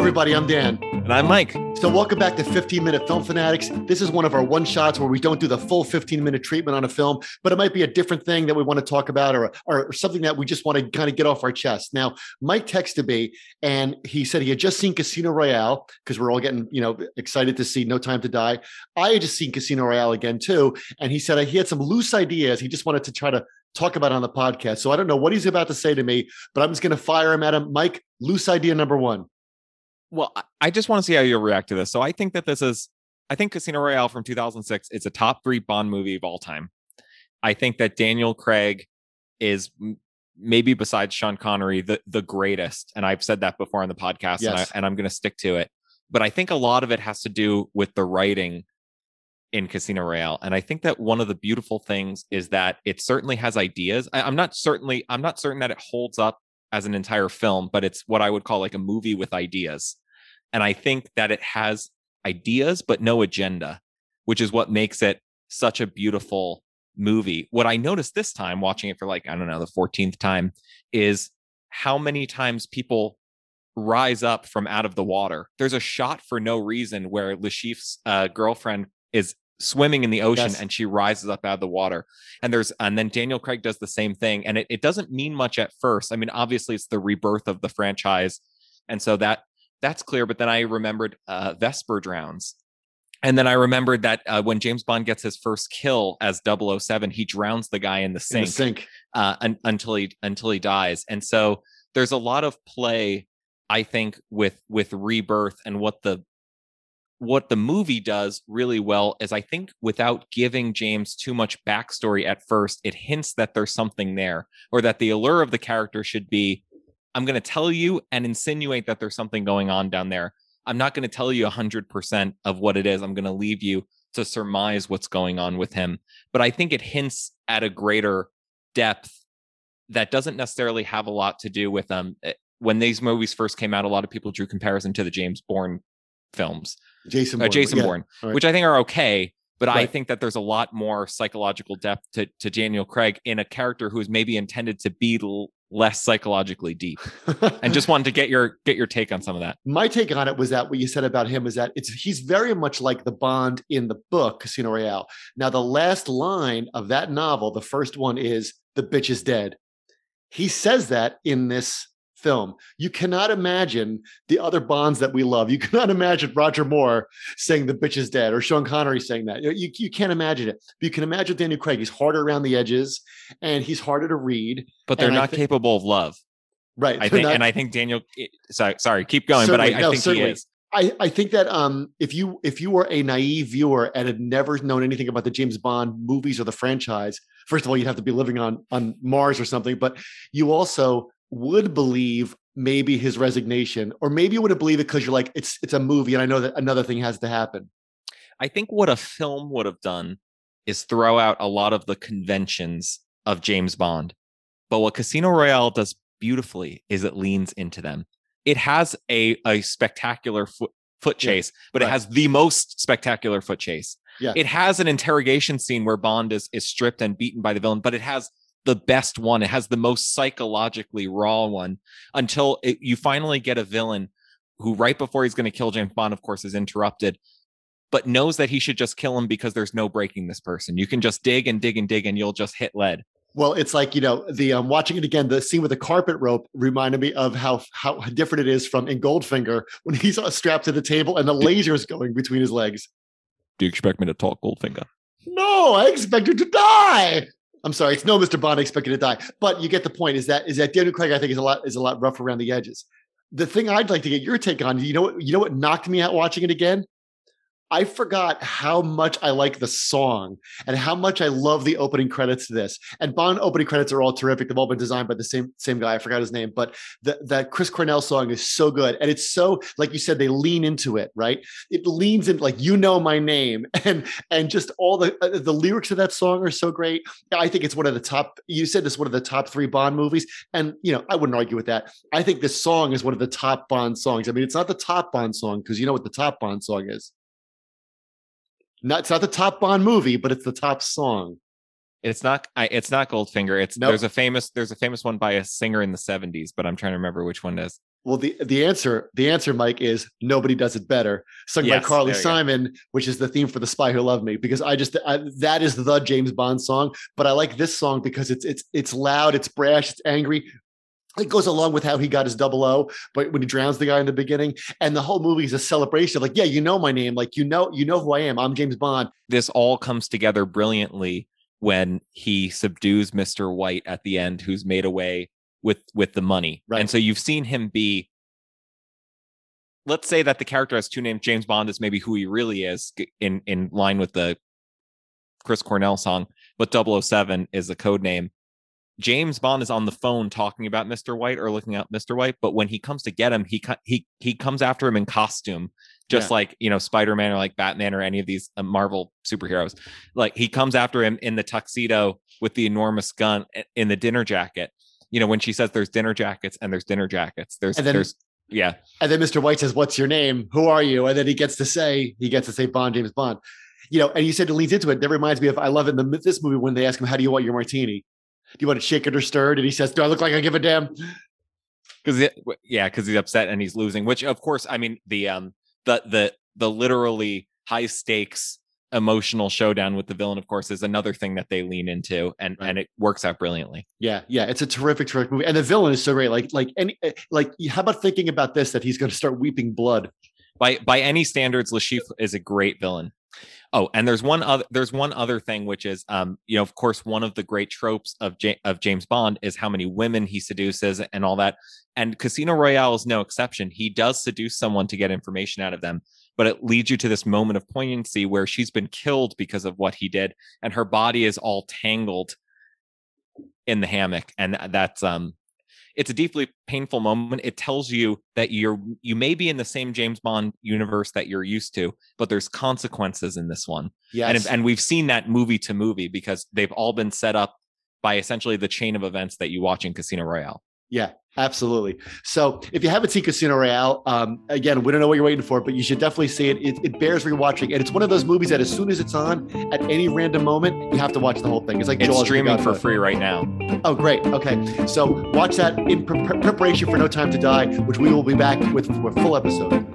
everybody. I'm Dan. And I'm Mike. So, welcome back to 15 Minute Film Fanatics. This is one of our one shots where we don't do the full 15 minute treatment on a film, but it might be a different thing that we want to talk about or, or something that we just want to kind of get off our chest. Now, Mike texted me and he said he had just seen Casino Royale because we're all getting, you know, excited to see No Time to Die. I had just seen Casino Royale again, too. And he said he had some loose ideas. He just wanted to try to talk about on the podcast. So, I don't know what he's about to say to me, but I'm just going to fire him at him. Mike, loose idea number one. Well, I just want to see how you'll react to this. So I think that this is, I think Casino Royale from 2006 is a top three Bond movie of all time. I think that Daniel Craig is maybe besides Sean Connery the the greatest, and I've said that before on the podcast, yes. and, I, am going to stick to it. But I think a lot of it has to do with the writing in Casino Royale, and I think that one of the beautiful things is that it certainly has ideas. I, I'm not certainly I'm not certain that it holds up as an entire film, but it's what I would call like a movie with ideas. And I think that it has ideas, but no agenda, which is what makes it such a beautiful movie. What I noticed this time watching it for like, I don't know, the 14th time is how many times people rise up from out of the water. There's a shot for no reason where Le Chiffre's uh, girlfriend is swimming in the ocean yes. and she rises up out of the water and there's and then daniel craig does the same thing and it, it doesn't mean much at first i mean obviously it's the rebirth of the franchise and so that that's clear but then i remembered uh, vesper drowns and then i remembered that uh, when james bond gets his first kill as 007 he drowns the guy in the sink, in the sink. Uh, un- until he until he dies and so there's a lot of play i think with with rebirth and what the what the movie does really well is I think without giving James too much backstory at first, it hints that there's something there or that the allure of the character should be I'm going to tell you and insinuate that there's something going on down there. I'm not going to tell you 100% of what it is. I'm going to leave you to surmise what's going on with him. But I think it hints at a greater depth that doesn't necessarily have a lot to do with um when these movies first came out a lot of people drew comparison to the James Bourne films Jason uh, Bourne, Jason yeah. Bourne, right. which I think are okay. But right. I think that there's a lot more psychological depth to, to Daniel Craig in a character who is maybe intended to be l- less psychologically deep. and just wanted to get your get your take on some of that. My take on it was that what you said about him is that it's he's very much like the Bond in the book Casino Royale. Now the last line of that novel, the first one is the bitch is dead. He says that in this film. You cannot imagine the other Bonds that we love. You cannot imagine Roger Moore saying the bitch is dead or Sean Connery saying that. You, you can't imagine it. But you can imagine Daniel Craig. He's harder around the edges and he's harder to read. But they're not capable of love. Right. I think, not, and I think Daniel, eh, sorry, sorry, keep going, but I, I think certainly. he is. I, I think that um, if you if you were a naive viewer and had never known anything about the James Bond movies or the franchise, first of all, you'd have to be living on on Mars or something. But you also would believe maybe his resignation, or maybe you wouldn't believe it because you're like, it's it's a movie, and I know that another thing has to happen. I think what a film would have done is throw out a lot of the conventions of James Bond. But what Casino Royale does beautifully is it leans into them. It has a a spectacular foot foot chase, yeah, but right. it has the most spectacular foot chase. Yeah. It has an interrogation scene where Bond is is stripped and beaten by the villain, but it has the best one. It has the most psychologically raw one until it, you finally get a villain who, right before he's going to kill James Bond, of course, is interrupted, but knows that he should just kill him because there's no breaking this person. You can just dig and dig and dig and you'll just hit lead. Well, it's like you know the um, watching it again. The scene with the carpet rope reminded me of how how different it is from in Goldfinger when he's strapped to the table and the laser is going between his legs. Do you expect me to talk Goldfinger? No, I expect you to die. I'm sorry, it's no Mr. Bond expected to die, but you get the point. Is that is that Daniel Craig? I think is a lot is a lot rough around the edges. The thing I'd like to get your take on, you know, what, you know what knocked me out watching it again I forgot how much I like the song and how much I love the opening credits to this. And Bond opening credits are all terrific. They've all been designed by the same same guy. I forgot his name, but the that Chris Cornell song is so good, and it's so like you said, they lean into it, right? It leans in like you know my name, and and just all the uh, the lyrics of that song are so great. I think it's one of the top. You said this one of the top three Bond movies, and you know I wouldn't argue with that. I think this song is one of the top Bond songs. I mean, it's not the top Bond song because you know what the top Bond song is. Not it's not the top Bond movie, but it's the top song. It's not. I, it's not Goldfinger. It's nope. there's a famous there's a famous one by a singer in the '70s, but I'm trying to remember which one it is. Well, the the answer the answer, Mike, is nobody does it better, sung Yes, by Carly you go. Simon, which is the theme for "The Spy Who Loved Me." Because I just I, that is the James Bond song, but I like this song because it's it's it's loud, it's brash, it's angry. It goes along with how he got his double O, but when he drowns the guy in the beginning, and the whole movie is a celebration of like, yeah, you know my name, like you know you know who I am. I'm James Bond. this all comes together brilliantly when he subdues Mr. White at the end, who's made away with with the money. Right. And so you've seen him be. Let's say that the character has two names. James Bond is maybe who he really is, in in line with the Chris Cornell song, but 007 is the code name. James Bond is on the phone talking about Mr. White or looking at Mr. White, but when he comes to get him, he he he comes after him in costume, just Yeah. like you know Spider Man or like Batman or any of these uh, Marvel superheroes. Like he comes after him in the tuxedo with the enormous gun in the dinner jacket. You know when she says there's dinner jackets and there's dinner jackets. There's then- there's yeah And then Mr. White says, What's your name? Who are you? And then he gets to say, he gets to say Bond, James Bond. You know, and you said it leads into it. That reminds me of I love it in the, this movie when they ask him, How do you want your martini? Do you want to shake it or stir it? And he says, Do I look like I give a damn? because yeah because he's upset and he's losing. Which of course I mean the um the the the literally high stakes emotional showdown with the villain of course is another thing that they lean into and Right. and it works out brilliantly. Yeah, yeah. It's a terrific, terrific movie. And the villain is so great. Like, like any like how about thinking about this that he's gonna start weeping blood? By by any standards, Le Chiffre is a great villain. Oh, and there's one other there's one other thing which is um you know of course one of the great tropes of J- of James Bond is how many women he seduces and all that. And Casino Royale is no exception. He does seduce someone to get information out of them, but it leads you to this moment of poignancy where she's been killed because of what he did and her body is all tangled in the hammock and that's um it's a deeply painful moment. It tells you that you're you may be in the same James Bond universe that you're used to, but there's consequences in this one. Yes. And and we've seen that movie to movie because they've all been set up by essentially the chain of events that you watch in Casino Royale. Yeah, absolutely. So if you haven't seen Casino Royale, um, again, we don't know what you're waiting for, but you should definitely see it. it. It bears rewatching, and it's one of those movies that as soon as it's on, at any random moment, you have to watch the whole thing. It's like It's Jaws streaming for free right now. Oh, great. Okay, so watch that in pre- preparation for No Time to Die, which we will be back with for a full episode.